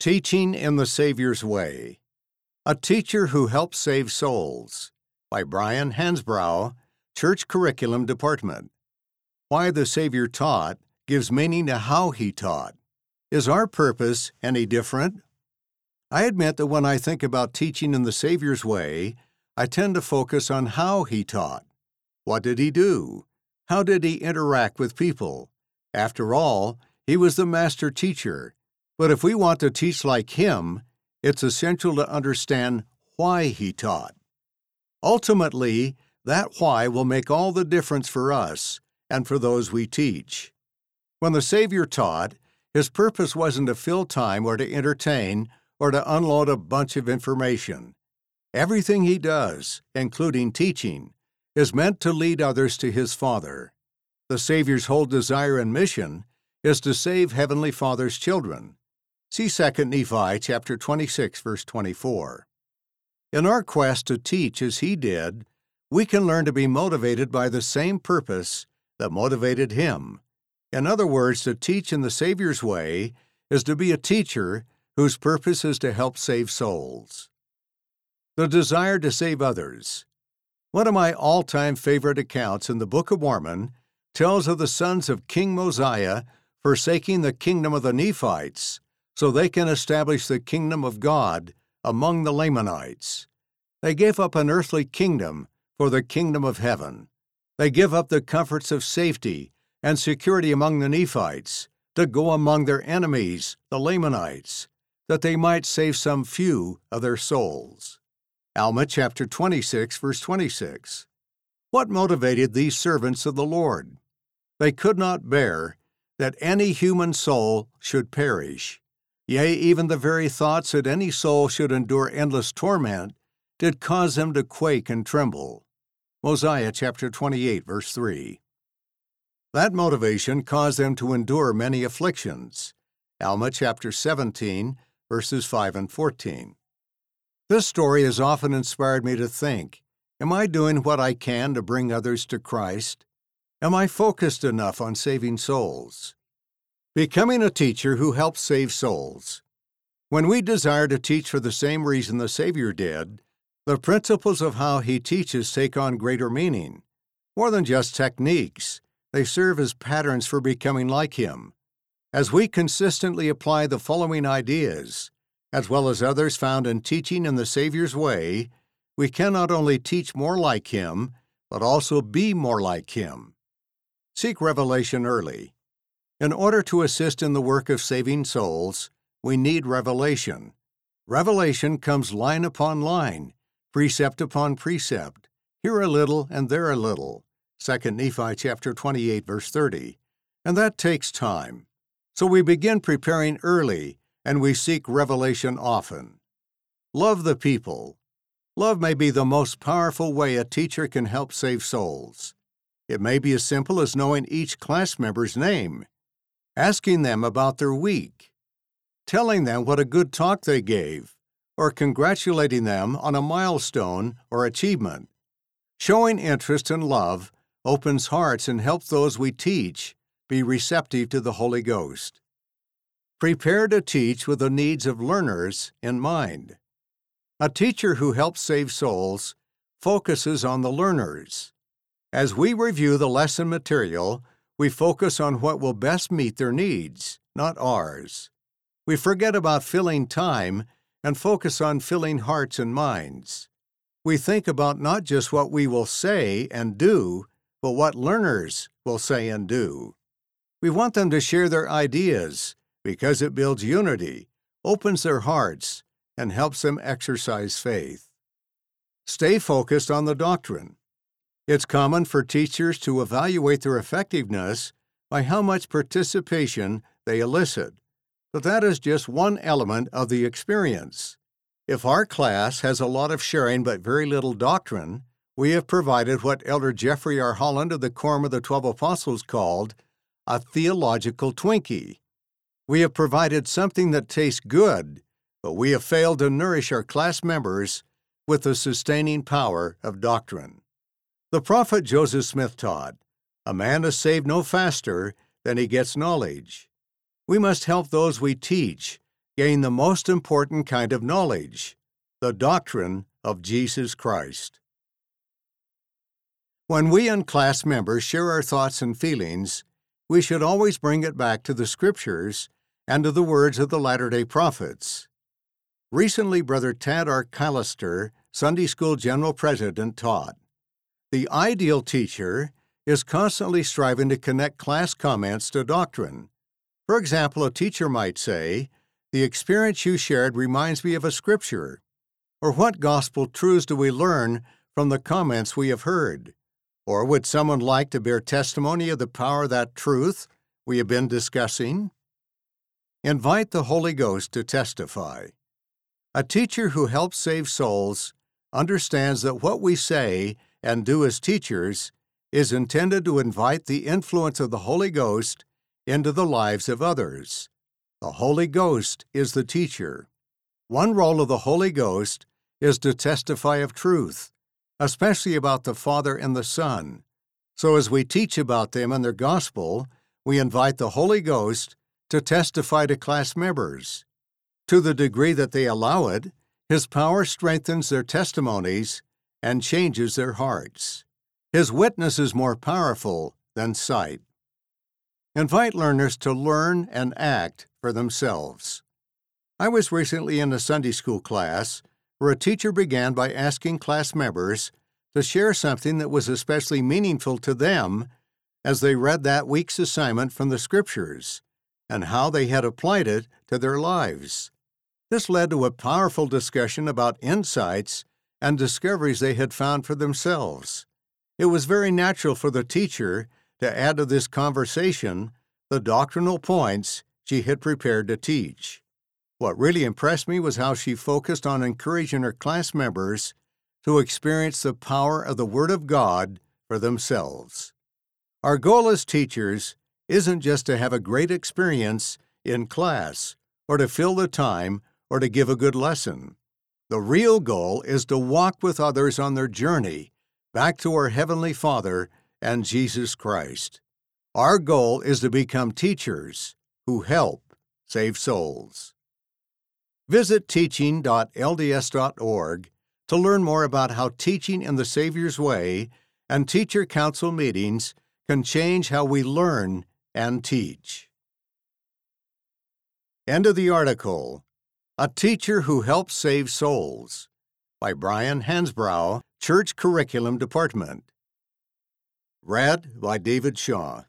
Teaching in the Savior's Way A Teacher Who Helps Save Souls by Brian Hansbrough, Church Curriculum Department. Why the Savior taught gives meaning to how he taught. Is our purpose any different? I admit that when I think about teaching in the Savior's way, I tend to focus on how he taught. What did he do? How did he interact with people? After all, he was the master teacher. But if we want to teach like him, it's essential to understand why he taught. Ultimately, that why will make all the difference for us and for those we teach. When the Savior taught, his purpose wasn't to fill time or to entertain or to unload a bunch of information. Everything he does, including teaching, is meant to lead others to his Father. The Savior's whole desire and mission is to save Heavenly Father's children. See 2 Nephi chapter 26 verse 24. In our quest to teach as he did, we can learn to be motivated by the same purpose that motivated him. In other words, to teach in the Savior's way is to be a teacher whose purpose is to help save souls. The desire to save others. One of my all time favorite accounts in the Book of Mormon tells of the sons of King Mosiah forsaking the kingdom of the Nephites so they can establish the kingdom of God among the Lamanites. They gave up an earthly kingdom for the kingdom of heaven. They give up the comforts of safety and security among the Nephites to go among their enemies, the Lamanites, that they might save some few of their souls. Alma chapter 26, verse 26. What motivated these servants of the Lord? They could not bear that any human soul should perish. Yea, even the very thoughts that any soul should endure endless torment did cause them to quake and tremble. Mosiah chapter 28, verse 3. That motivation caused them to endure many afflictions. Alma chapter 17, verses 5 and 14. This story has often inspired me to think Am I doing what I can to bring others to Christ? Am I focused enough on saving souls? Becoming a teacher who helps save souls. When we desire to teach for the same reason the Savior did, the principles of how he teaches take on greater meaning. More than just techniques, they serve as patterns for becoming like him. As we consistently apply the following ideas, as well as others found in teaching in the Savior's way, we can not only teach more like Him, but also be more like Him. Seek revelation early. In order to assist in the work of saving souls, we need revelation. Revelation comes line upon line, precept upon precept, here a little and there a little. 2 Nephi chapter 28 verse 30. And that takes time. So we begin preparing early and we seek revelation often. Love the people. Love may be the most powerful way a teacher can help save souls. It may be as simple as knowing each class member's name, asking them about their week, telling them what a good talk they gave, or congratulating them on a milestone or achievement. Showing interest and love opens hearts and helps those we teach be receptive to the Holy Ghost. Prepare to teach with the needs of learners in mind. A teacher who helps save souls focuses on the learners. As we review the lesson material, we focus on what will best meet their needs, not ours. We forget about filling time and focus on filling hearts and minds. We think about not just what we will say and do, but what learners will say and do. We want them to share their ideas because it builds unity, opens their hearts, and helps them exercise faith. Stay focused on the doctrine. It's common for teachers to evaluate their effectiveness by how much participation they elicit, but that is just one element of the experience. If our class has a lot of sharing but very little doctrine, we have provided what Elder Jeffrey R. Holland of the Quorum of the Twelve Apostles called a theological Twinkie. We have provided something that tastes good, but we have failed to nourish our class members with the sustaining power of doctrine. The prophet Joseph Smith taught A man is saved no faster than he gets knowledge. We must help those we teach gain the most important kind of knowledge the doctrine of Jesus Christ. When we and class members share our thoughts and feelings, we should always bring it back to the Scriptures and to the words of the Latter day Prophets. Recently, Brother Tad R. Callister, Sunday School General President, taught The ideal teacher is constantly striving to connect class comments to doctrine. For example, a teacher might say, The experience you shared reminds me of a scripture. Or what gospel truths do we learn from the comments we have heard? Or would someone like to bear testimony of the power of that truth we have been discussing? Invite the Holy Ghost to testify. A teacher who helps save souls understands that what we say and do as teachers is intended to invite the influence of the Holy Ghost into the lives of others. The Holy Ghost is the teacher. One role of the Holy Ghost is to testify of truth, especially about the Father and the Son. So, as we teach about them and their gospel, we invite the Holy Ghost to testify to class members. To the degree that they allow it, His power strengthens their testimonies and changes their hearts. His witness is more powerful than sight. Invite learners to learn and act for themselves. I was recently in a Sunday school class where a teacher began by asking class members to share something that was especially meaningful to them as they read that week's assignment from the Scriptures and how they had applied it to their lives. This led to a powerful discussion about insights and discoveries they had found for themselves. It was very natural for the teacher to add to this conversation the doctrinal points she had prepared to teach. What really impressed me was how she focused on encouraging her class members to experience the power of the Word of God for themselves. Our goal as teachers isn't just to have a great experience in class or to fill the time or to give a good lesson. The real goal is to walk with others on their journey back to our Heavenly Father and Jesus Christ. Our goal is to become teachers who help save souls. Visit teaching.lds.org to learn more about how teaching in the Savior's way and teacher council meetings can change how we learn and teach. End of the article A Teacher Who Helps Save Souls by Brian Hansbrough, Church Curriculum Department. Read by David Shaw.